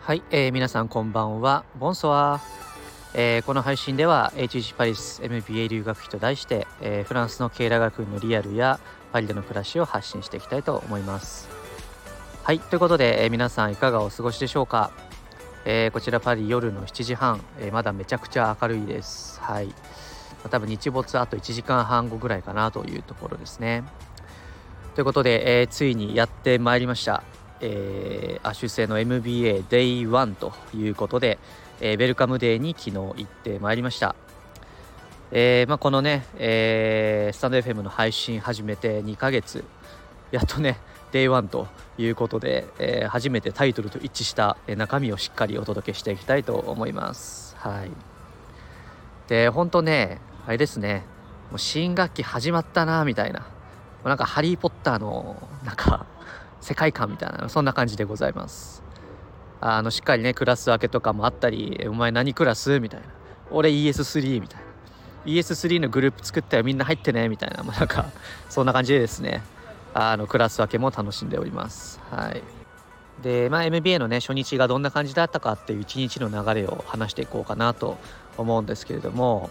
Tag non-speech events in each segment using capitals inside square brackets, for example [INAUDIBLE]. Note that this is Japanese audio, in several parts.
はい、えー、皆さんこんばんは。ボンソワえー、この配信では HG パリス MBA 留学費と題して、えー、フランスの経済学院のリアルやパリでの暮らしを発信していきたいと思います。はい、ということで、えー、皆さんいかがお過ごしでしょうか。え、こちらパリ夜の7時半、え、まだめちゃくちゃ明るいです。はい。多分日没あと1時間半後ぐらいかなというところですね。ということで、えー、ついにやってまいりました。えー、アシュ製の MBA Day1 ということで、えー、ウェルカムデーに昨日行ってまいりました。えーまあ、このね、えー、スタンド FM の配信始めて2ヶ月、やっとね、Day1 ということで、えー、初めてタイトルと一致した中身をしっかりお届けしていきたいと思います。はい。で、本当ね、あれですね、もう新学期始まったな、みたいな。なんかハリー・ポッターの、なんか、世界観みたいなそんな感じでございます。あのしっかりねクラス分けとかもあったりお前何クラス？みたいな。俺 ES3 みたいな。ES3 のグループ作ったよみんな入ってねみたいな、まあ、なんかそんな感じでですね。あのクラス分けも楽しんでおります。はい。で、まあ、MBA のね初日がどんな感じだったかっていう一日の流れを話していこうかなと思うんですけれども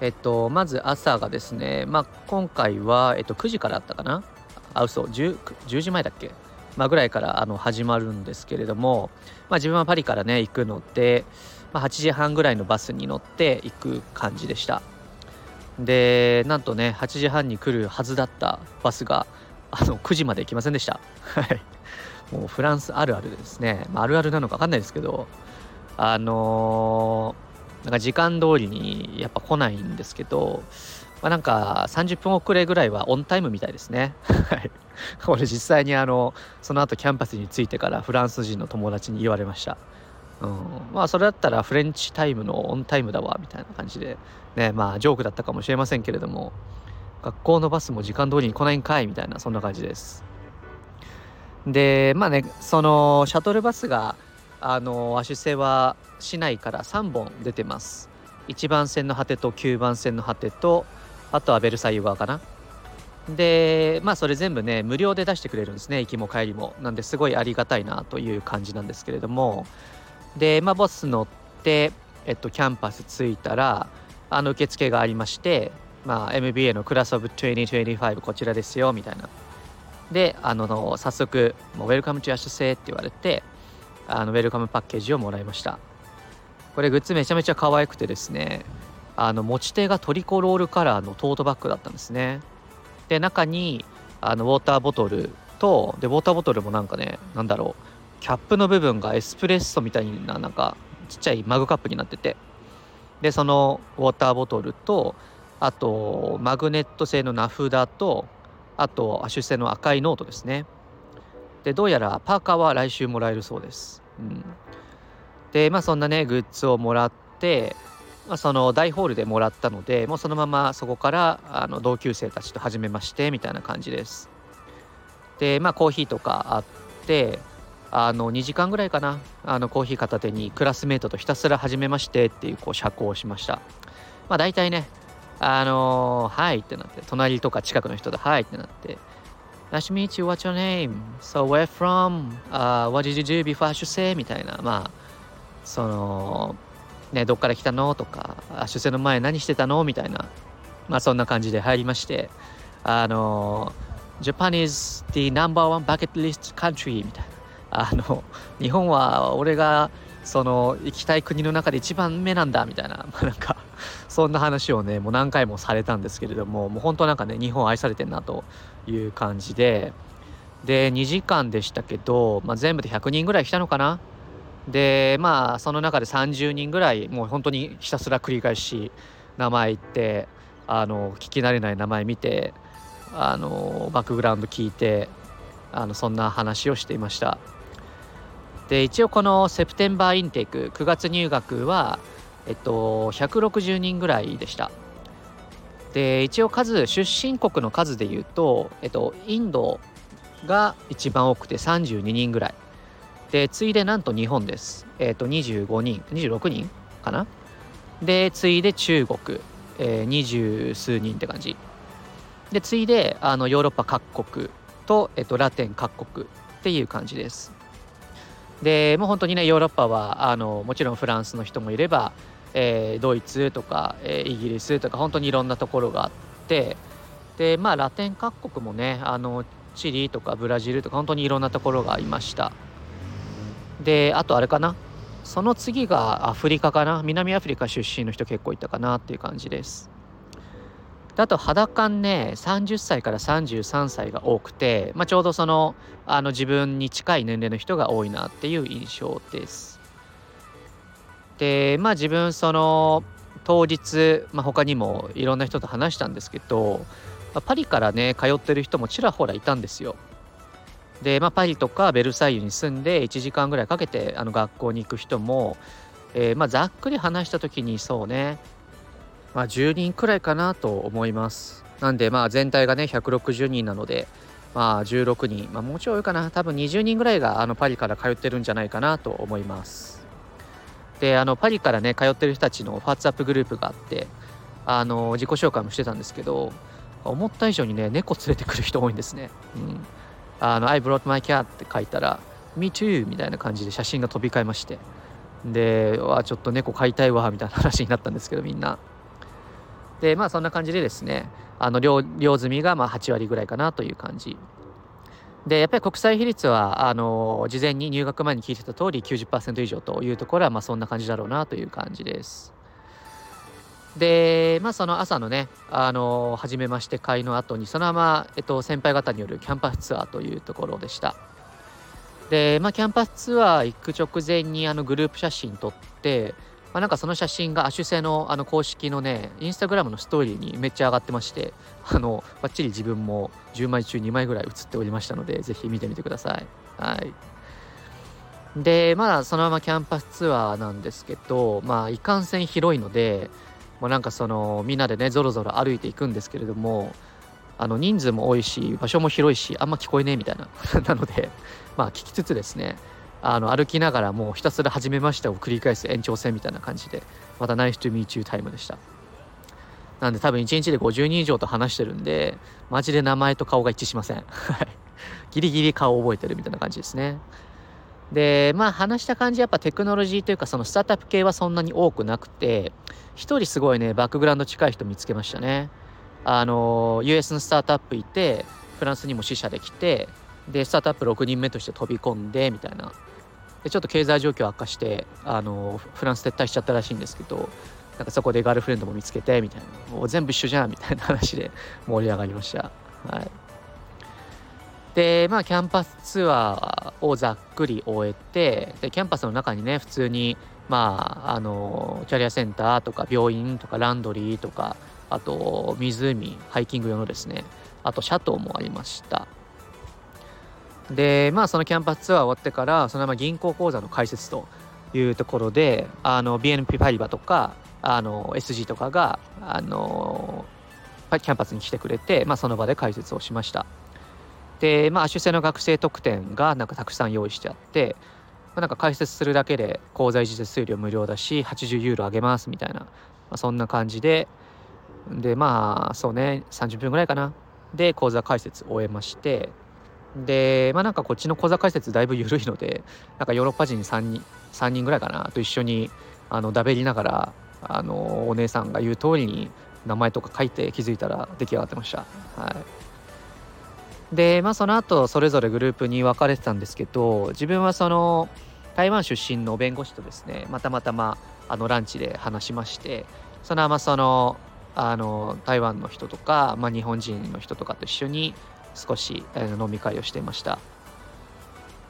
えっとまず朝がですね、まあ、今回は、えっと、9時からあったかな？あ嘘 10, 10時前だっけ、まあ、ぐらいからあの始まるんですけれども、まあ、自分はパリからね行くので、まあ、8時半ぐらいのバスに乗って行く感じでした。でなんとね8時半に来るはずだったバスがあの9時まで行きませんでした。はい。もうフランスあるあるですね、まあ、あるあるなのか分かんないですけどあのー、なんか時間通りにやっぱ来ないんですけどまあ、なんか30分遅れぐらいはオンタイムみたいですね。はい。俺実際にあの、その後キャンパスに着いてからフランス人の友達に言われました。うん、まあそれだったらフレンチタイムのオンタイムだわみたいな感じでねまあジョークだったかもしれませんけれども学校のバスも時間通りに来ないんかいみたいなそんな感じですでまあねそのシャトルバスがあのアシュセは市内から3本出てます。1番線の果てと9番線の果てとあとはベルサイユ側かな。でまあそれ全部ね無料で出してくれるんですね。行きも帰りも。なんですごいありがたいなという感じなんですけれども。でまあボス乗ってえっとキャンパス着いたらあの受付がありましてまあ MBA のクラスオブ2025こちらですよみたいな。であの早速もうウェルカムチュアシュセって言われてあのウェルカムパッケージをもらいました。これグッズめちゃめちゃ可愛くてですねあの持ち手がトリコロールカラーのトートバッグだったんですね。で中にあのウォーターボトルとでウォーターボトルもなんかねなんだろうキャップの部分がエスプレッソみたいななんかちっちゃいマグカップになってて。でそのウォーターボトルとあとマグネット製の名札とあと HEC の赤いノートですね。でどうやらパーカーは来週もらえるそうです、うん、でまあそんなねグッズをもらってまあ、その大ホールでもらったのでもうそのままそこからあの同級生たちと始めましてみたいな感じです。でまあコーヒーとかあってあの2時間ぐらいかな。あのコーヒー片手にクラスメートとひたすら始めましてっていうこう社交をしました。まあ大体ねあのー、はいってなって隣とか近くの人ではいってなって Nice to meet you, what's your name? So where from? Uh, what did you do before I should say? みたいなまあそのね、どっから来たの？とか、出世の前何してたの？みたいな、まあそんな感じで入りまして、あの、Japan is the number one bucket list country みたいな。あの、日本は俺がその行きたい国の中で一番目なんだみたいな、まあ、なんかそんな話をねもう何回もされたんですけれどももう本当なんかね日本愛されてんなという感じでで2時間でしたけど、まあ、全部で100人ぐらい来たのかな。でまあその中で30人ぐらいもう本当にひたすら繰り返し名前言ってあの聞き慣れない名前見てあのバックグラウンド聞いてあのそんな話をしていました。で一応このセプテンバーインテーク9月入学はえっと160人ぐらいでした。で一応数出身国の数でいうと、えっと、インドが一番多くて32人ぐらいで、次いでなんと日本です。えっ、と、25人、26人かなで、次いで中国、えー、数人って感じ。で次いであのヨーロッパ各国と、えっと、ラテン各国っていう感じですでもう本当にねヨーロッパはあのもちろんフランスの人もいれば、えー、ドイツとか、えー、イギリスとか本当にいろんなところがあってでまあラテン各国もねあのチリとかブラジルとか本当にいろんなところがいました。であとあれかなその次がアフリカかな南アフリカ出身の人結構いたかなっていう感じです。であと肌感ね30歳から33歳が多くて、まあ、ちょうどそのあの自分に近い年齢の人が多いなっていう印象です。でまあ自分その当日、まあ、他にもいろんな人と話したんですけどまパリからね通ってる人もちらほらいたんですよ。で、まあ、パリとかベルサイユに住んで1時間ぐらいかけてあの学校に行く人も、えー、まあ、ざっくり話した時にそうね、まあ、10人くらいかなと思います。なんでまあ全体がね160人なのでまあ16人、まあ、もうちょい多いかな多分20人ぐらいがあのパリから通ってるんじゃないかなと思います。であのパリからね通ってる人たちの WhatsApp グループがあってあの自己紹介もしてたんですけど思った以上にね猫連れてくる人多いんですね。うん、あの I brought my cat って書いたら Me too みたいな感じで写真が飛び交いましてでわちょっと猫飼いたいわみたいな話になったんですけどみんな。でまあそんな感じでですねあの量量済みがまあ8割ぐらいかなという感じ。でやっぱり国際比率はあの事前に入学前に聞いてた通り90%以上というところはまあそんな感じだろうなという感じです。で、まあ、その朝のね、あの初めまして会の後に、そのまま、えっと、先輩方によるキャンパスツアーというところでした。で、まあ、キャンパスツアー行く直前にあのグループ写真撮って、まあ、なんかその写真が HEC のあの公式のね、インスタグラムのストーリーにめっちゃ上がってまして、あの、ばっちり自分も10枚中2枚ぐらい写っておりましたので、ぜひ見てみてください。はい。で、まあ、そのままキャンパスツアーなんですけど、まあ、いかんせん広いので、もうなんかそのみんなでねぞろぞろ歩いていくんですけれどもあの人数も多いし場所も広いしあんま聞こえねえみたいな [LAUGHS] なのでまあ聞きつつですねあの歩きながらもうひたすら初めましてを繰り返す延長戦みたいな感じでまたナイストゥミーチュータイムでした。なんで多分1日で50人以上と話してるんでマジで名前と顔が一致しません。ギリギリ顔を覚えてるみたいな感じですね。でまあ話した感じやっぱテクノロジーというかそのスタートアップ系はそんなに多くなくて一人すごいねバックグラウンド近い人見つけましたね。あの US のスタートアップいてフランスにも支社できてでスタートアップ6人目として飛び込んでみたいな。でちょっと経済状況悪化してあのフランス撤退しちゃったらしいんですけどなんかそこでガールフレンドも見つけてみたいな。もう全部一緒じゃんみたいな話で [LAUGHS] 盛り上がりました。はい。でまあキャンパスツアーをざっくり終えてでキャンパスの中にね普通にまああのキャリアセンターとか病院とかランドリーとかあと湖ハイキング用のですねあとシャトーもありました。でまあそのキャンパスツアー終わってからそのまま銀行口座の開設というところであの BNP パリバとかあの SG とかがあのキャンパスに来てくれて、まあ、その場で開設をしました。で、まあ、 HEC の学生特典がなんかたくさん用意してあって、まあ、なんか解説するだけで口座維持手数料無料だし80ユーロあげますみたいな、まあ、そんな感じででまあそうね30分ぐらいかな。で口座開設終えましてでまあなんかこっちの口座開設だいぶ緩いので [LAUGHS] なんかヨーロッパ人3人 ,3 人ぐらいかなと一緒にあのだべりながらあのお姉さんが言う通りに名前とか書いて気づいたら出来上がってました。はいでまあその後それぞれグループに分かれてたんですけど自分はその台湾出身の弁護士とですねまたまたまあのランチで話しましてそのままそのあの台湾の人とか、まあ、日本人の人とかと一緒に少し、飲み会をしていました。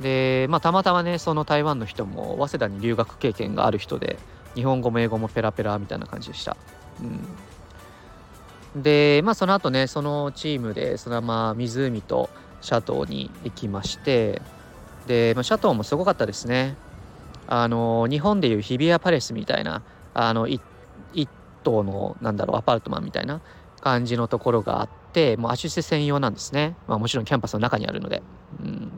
で、まあ、たまたまねその台湾の人も早稲田に留学経験がある人で日本語も英語もペラペラみたいな感じでした、うん、で、まあ、その後ね、そのチームで、そのまま湖とシャトーに行きまして、で、まあ、シャトーもすごかったですね。あの、日本でいう日比谷パレスみたいな、あの、一棟の、なんだろう、アパートマンみたいな感じのところがあって、もうアシュセ専用なんですね。まあ、もちろんキャンパスの中にあるので。うん。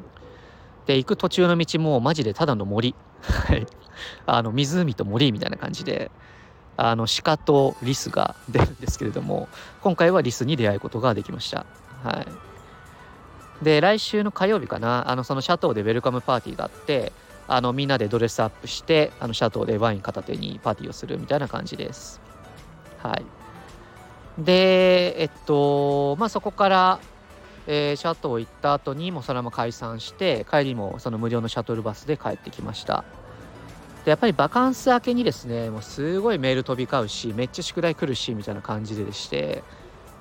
で、行く途中の道もマジでただの森。あの、湖と森みたいな感じで、あの鹿とリスが出るんですけれども今回はリスに出会うことができましたはいで来週の火曜日かなあのそのシャトーでウェルカムパーティーがあってあのみんなでドレスアップしてあのシャトーでワイン片手にパーティーをするみたいな感じですはいでえっとまあそこからえー、シャトー行った後にもうそれも解散して帰りもその無料のシャトルバスで帰ってきました。でやっぱりバカンス明けにですねもうすごいメール飛び交うしめっちゃ宿題来るしみたいな感じでして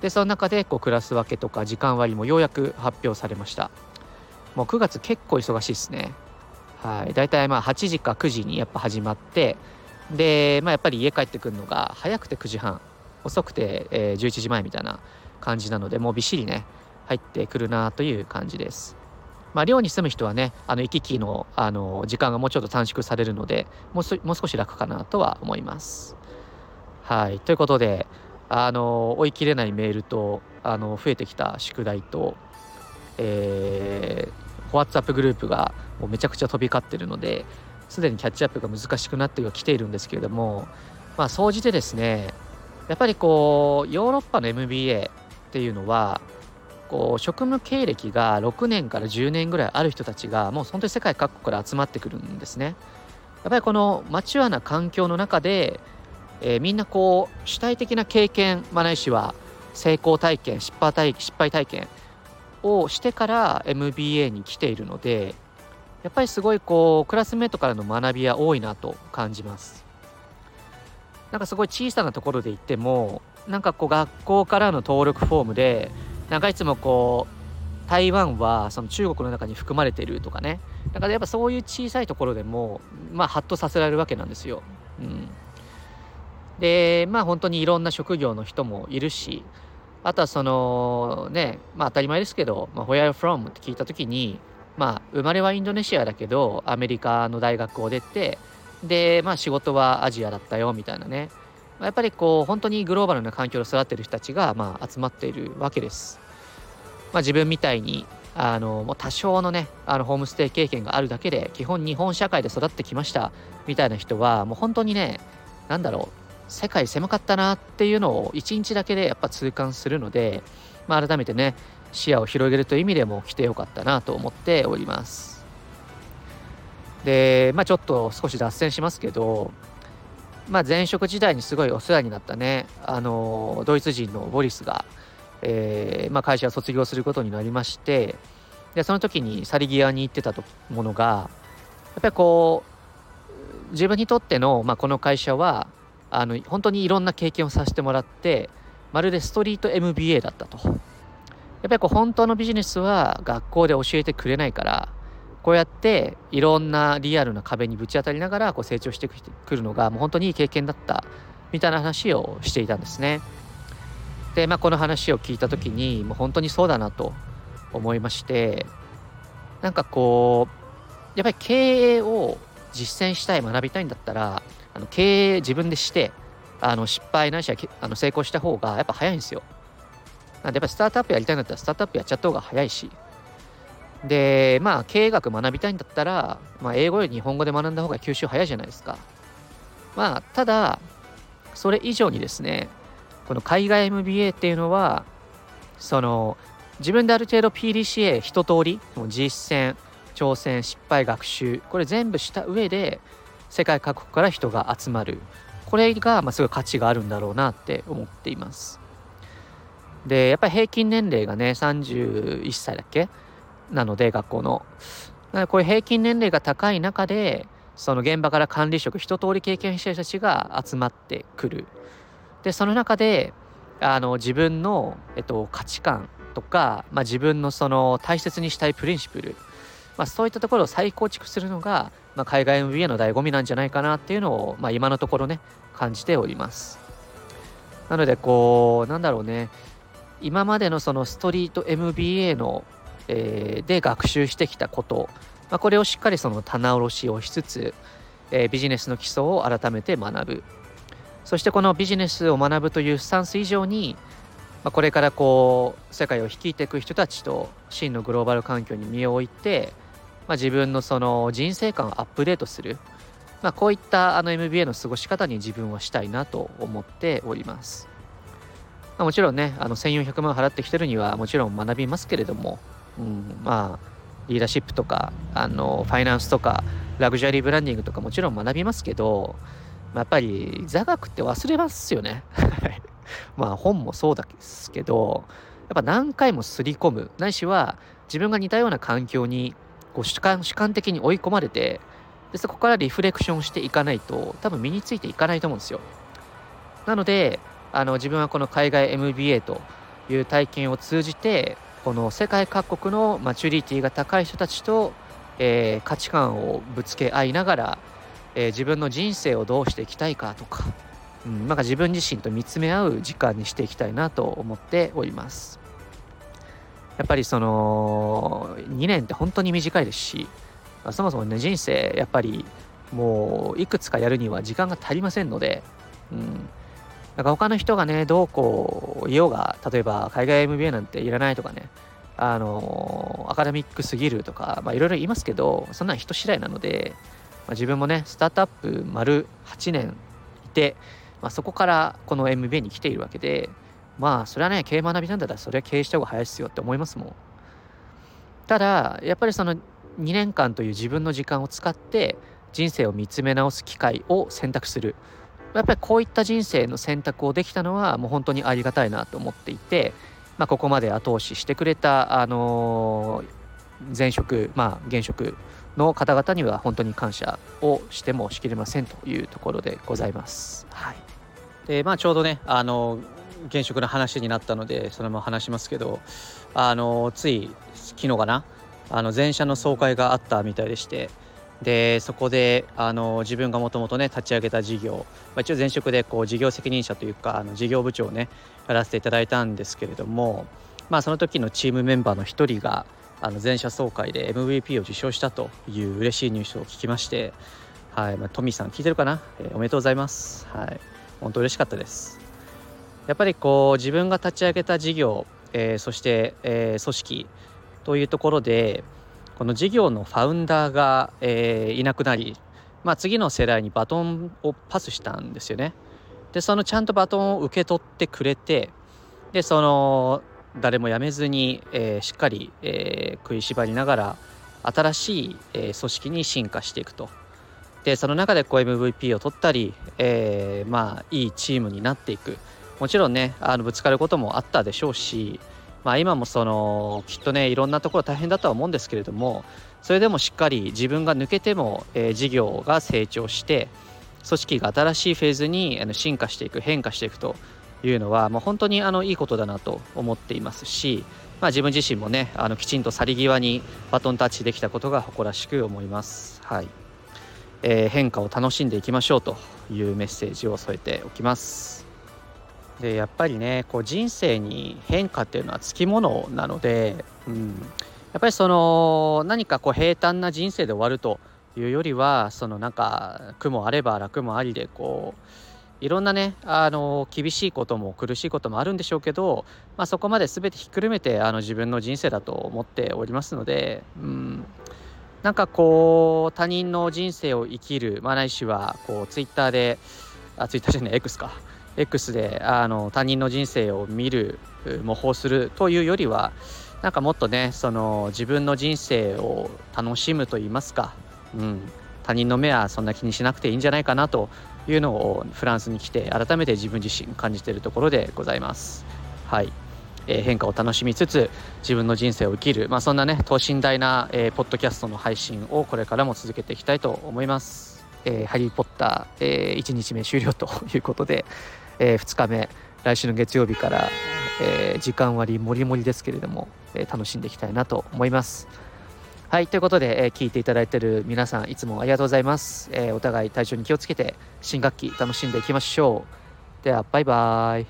でその中でこうクラス分けとか時間割もようやく発表されました。もう9月結構忙しいですね。はい。大体まあ8時か9時にやっぱ始まってで、まあ、やっぱり家帰ってくるのが早くて9時半。遅くて、えー、11時前みたいな感じなのでもうびっしりね入ってくるなという感じです。まあ、寮に住む人はねあの行き来のあの時間がもうちょっと短縮されるのでもうもう少し楽かなとは思います。はいということであの追い切れないメールとあの増えてきた宿題と、えー、WhatsApp グループがもうめちゃくちゃ飛び交ってるのですでにキャッチアップが難しくなってはきているんですけれどもまあ総じてですねやっぱりこうヨーロッパの MBA っていうのはこう職務経歴が6年から10年ぐらいある人たちがもう本当に世界各国から集まってくるんですね。やっぱりこのマチュアな環境の中で、えー、みんなこう主体的な経験、まあ、ないしは成功体験失敗体失敗体験をしてから MBA に来ているのでやっぱりすごいこうクラスメートからの学びは多いなと感じます。なんかすごい小さなところで言ってもなんかこう学校からの登録フォームでなんかいつもこう台湾はその中国の中に含まれてるとかねだからやっぱそういう小さいところでもまあハッとさせられるわけなんですよ。うん、でまあ本当にいろんな職業の人もいるしあとはそのねまあ当たり前ですけど「まあ、Where are you from?」って聞いた時にまあ生まれはインドネシアだけどアメリカの大学を出てでまあ仕事はアジアだったよみたいなねまやっぱりこう本当にグローバルな環境で育ってる人たちがまあ集まっているわけです。まあ、自分みたいにあのもう多少のねあのホームステイ経験があるだけで基本日本社会で育ってきましたみたいな人はもう本当にね何だろう世界狭かったなっていうのを一日だけでやっぱ痛感するので、まあ、改めてね視野を広げるという意味でも来てよかったなと思っております。でまあちょっと少し脱線しますけどまあ、前職時代にすごいお世話になったねあのドイツ人のボリスが、えーまあ、会社を卒業することになりましてでその時に去り際に言ってたものがやっぱりこう自分にとっての、まあ、この会社はあの本当にいろんな経験をさせてもらってまるでストリート MBA だったと。やっぱりこう本当のビジネスは学校で教えてくれないからこうやっていろんなリアルな壁にぶち当たりながらこう成長してくるのがもう本当にいい経験だったみたいな話をしていたんですね。で、まあ、この話を聞いた時にもう本当にそうだなと思いましてなんかこうやっぱり経営を実践したい学びたいんだったらあの経営自分でしてあの失敗ないしはあの成功した方がやっぱ早いんですよ。なんでやっぱスタートアップやりたいんだったらスタートアップやっちゃった方が早いしで、まあ、経営学学びたいんだったら、まあ、英語より日本語で学んだ方が吸収早いじゃないですか。まあ、ただ、それ以上にですね、この海外 MBA っていうのは、その、自分である程度 PDCA 一通り、実践、挑戦、失敗、学習、これ全部した上で、世界各国から人が集まる。これが、まあ、すごい価値があるんだろうなって思っています。で、やっぱり平均年齢がね、31歳だっけ？なので学校の。こういう平均年齢が高い中でその現場から管理職一通り経験した人たちが集まってくる。でその中であの自分の、えっと、価値観とか、まあ、自分のその大切にしたいプリンシプル、まあ、そういったところを再構築するのが、まあ、海外 MBA の醍醐味なんじゃないかなっていうのを、まあ、今のところね感じております。なのでこうなんだろうね。今までのそのストリート MBA のえー、で学習してきたこと、まあ、これをしっかりその棚卸しをしつつ、えー、ビジネスの基礎を改めて学ぶ。そしてこのビジネスを学ぶというスタンス以上に、まあ、これからこう世界を率いていく人たちと真のグローバル環境に身を置いて、まあ、自分のその人生観をアップデートする、まあ、こういったあの MBA の過ごし方に自分はしたいなと思っております。まあ、もちろんね、あの1400万払ってきてるにはもちろん学びますけれども、うん、まあ、リーダーシップとか、あの、ファイナンスとか、ラグジュアリーブランディングとかもちろん学びますけど、まあ、やっぱり座学って忘れますよね。[LAUGHS] まあ本もそうですけど、やっぱ何回もすり込む、ないしは自分が似たような環境にこう主観主観的に追い込まれて、でそこからリフレクションしていかないと多分身についていかないと思うんですよ。なので、あの自分はこの海外 MBA という体験を通じてこの世界各国のマチュリティが高い人たちと、えー、価値観をぶつけ合いながら、えー、自分の人生をどうしていきたいかとか、うん、なんか自分自身と見つめ合う時間にしていきたいなと思っております。やっぱりその2年って本当に短いですしそもそもね人生やっぱりもういくつかやるには時間が足りませんので、うん、なんか他の人がね、どうこう言おうが、例えば海外 MBA なんていらないとかね、あの、アカデミックすぎるとか、まあいろいろ言いますけど、そんなん人次第なので、まあ、自分もね、スタートアップ丸8年いて、まあ、そこからこの MBA に来ているわけで、まあそれはね、経営学びなんだったらそれは経営した方が早いですよって思いますもん。ただ、やっぱりその2年間という自分の時間を使って人生を見つめ直す機会を選択する。やっぱりこういった人生の選択をできたのはもう本当にありがたいなと思っていて、まあ、ここまで後押ししてくれた、あのー、前職、まあ、現職の方々には本当に感謝をしてもしきれませんというところでございます。はい、でまあ、ちょうどね、あの現職の話になったのでそのまま話しますけど、あのつい昨日かなあの前社の総会があったみたいでして。でそこであの自分がもともとね立ち上げた事業、まあ、一応前職でこう事業責任者というかあの事業部長をねやらせていただいたんですけれども、まあ、その時のチームメンバーの一人があの全社総会で MVP を受賞したという嬉しいニュースを聞きまして、はいまあ、トミーさん聞いてるかな、えー、おめでとうございます、はい、本当嬉しかったです。やっぱりこう自分が立ち上げた事業、えー、そして、えー、組織というところでこの事業のファウンダーが、えー、いなくなり、まあ、次の世代にバトンをパスしたんですよね。でそのちゃんとバトンを受け取ってくれてでその誰も辞めずに、えー、しっかり、えー、食いしばりながら新しい、えー、組織に進化していくと。でその中でこう MVP を取ったり、えー、まあいいチームになっていくもちろんねあのぶつかることもあったでしょうしまあ、今もそのきっとねいろんなところ大変だとは思うんですけれどもそれでもしっかり自分が抜けても、えー、事業が成長して組織が新しいフェーズにあの進化していく変化していくというのはもう本当にあのいいことだなと思っていますし、まあ、自分自身もねあのきちんと去り際にバトンタッチできたことが誇らしく思います。はいえー、変化を楽しんでいきましょうというメッセージを添えておきます。でやっぱりねこう人生に変化っていうのはつきものなので、うん、やっぱりその何かこう平坦な人生で終わるというよりはそのなんか苦もあれば楽もありでこういろんなねあの厳しいことも苦しいこともあるんでしょうけど、まあ、そこまで全てひっくるめてあの自分の人生だと思っておりますので、うん、なんかこう他人の人生を生きる、まあ、ないしはこうツイッターであツイッターじゃない X か。X であの他人の人生を見る模倣するというよりはなんかもっとねその自分の人生を楽しむと言いますか、うん、他人の目はそんな気にしなくていいんじゃないかなというのをフランスに来て改めて自分自身感じているところでございます。はい、えー、変化を楽しみつつ自分の人生を生きる、まあ、そんなね等身大な、えー、ポッドキャストの配信をこれからも続けていきたいと思います。えー、ハリー・ポッター、えー、1日目終了ということで、えー、2日目来週の月曜日から、えー、時間割もりもりですけれども、えー、楽しんでいきたいなと思います。はい、ということで、えー、聞いていただいている皆さんいつもありがとうございます。え、お互い体調に気をつけて新学期楽しんでいきましょう。では、バイバーイ。